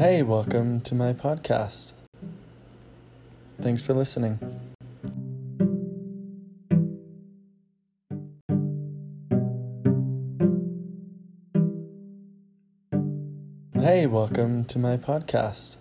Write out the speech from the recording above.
Hey, welcome to my podcast. Thanks for listening. Hey, welcome to my podcast.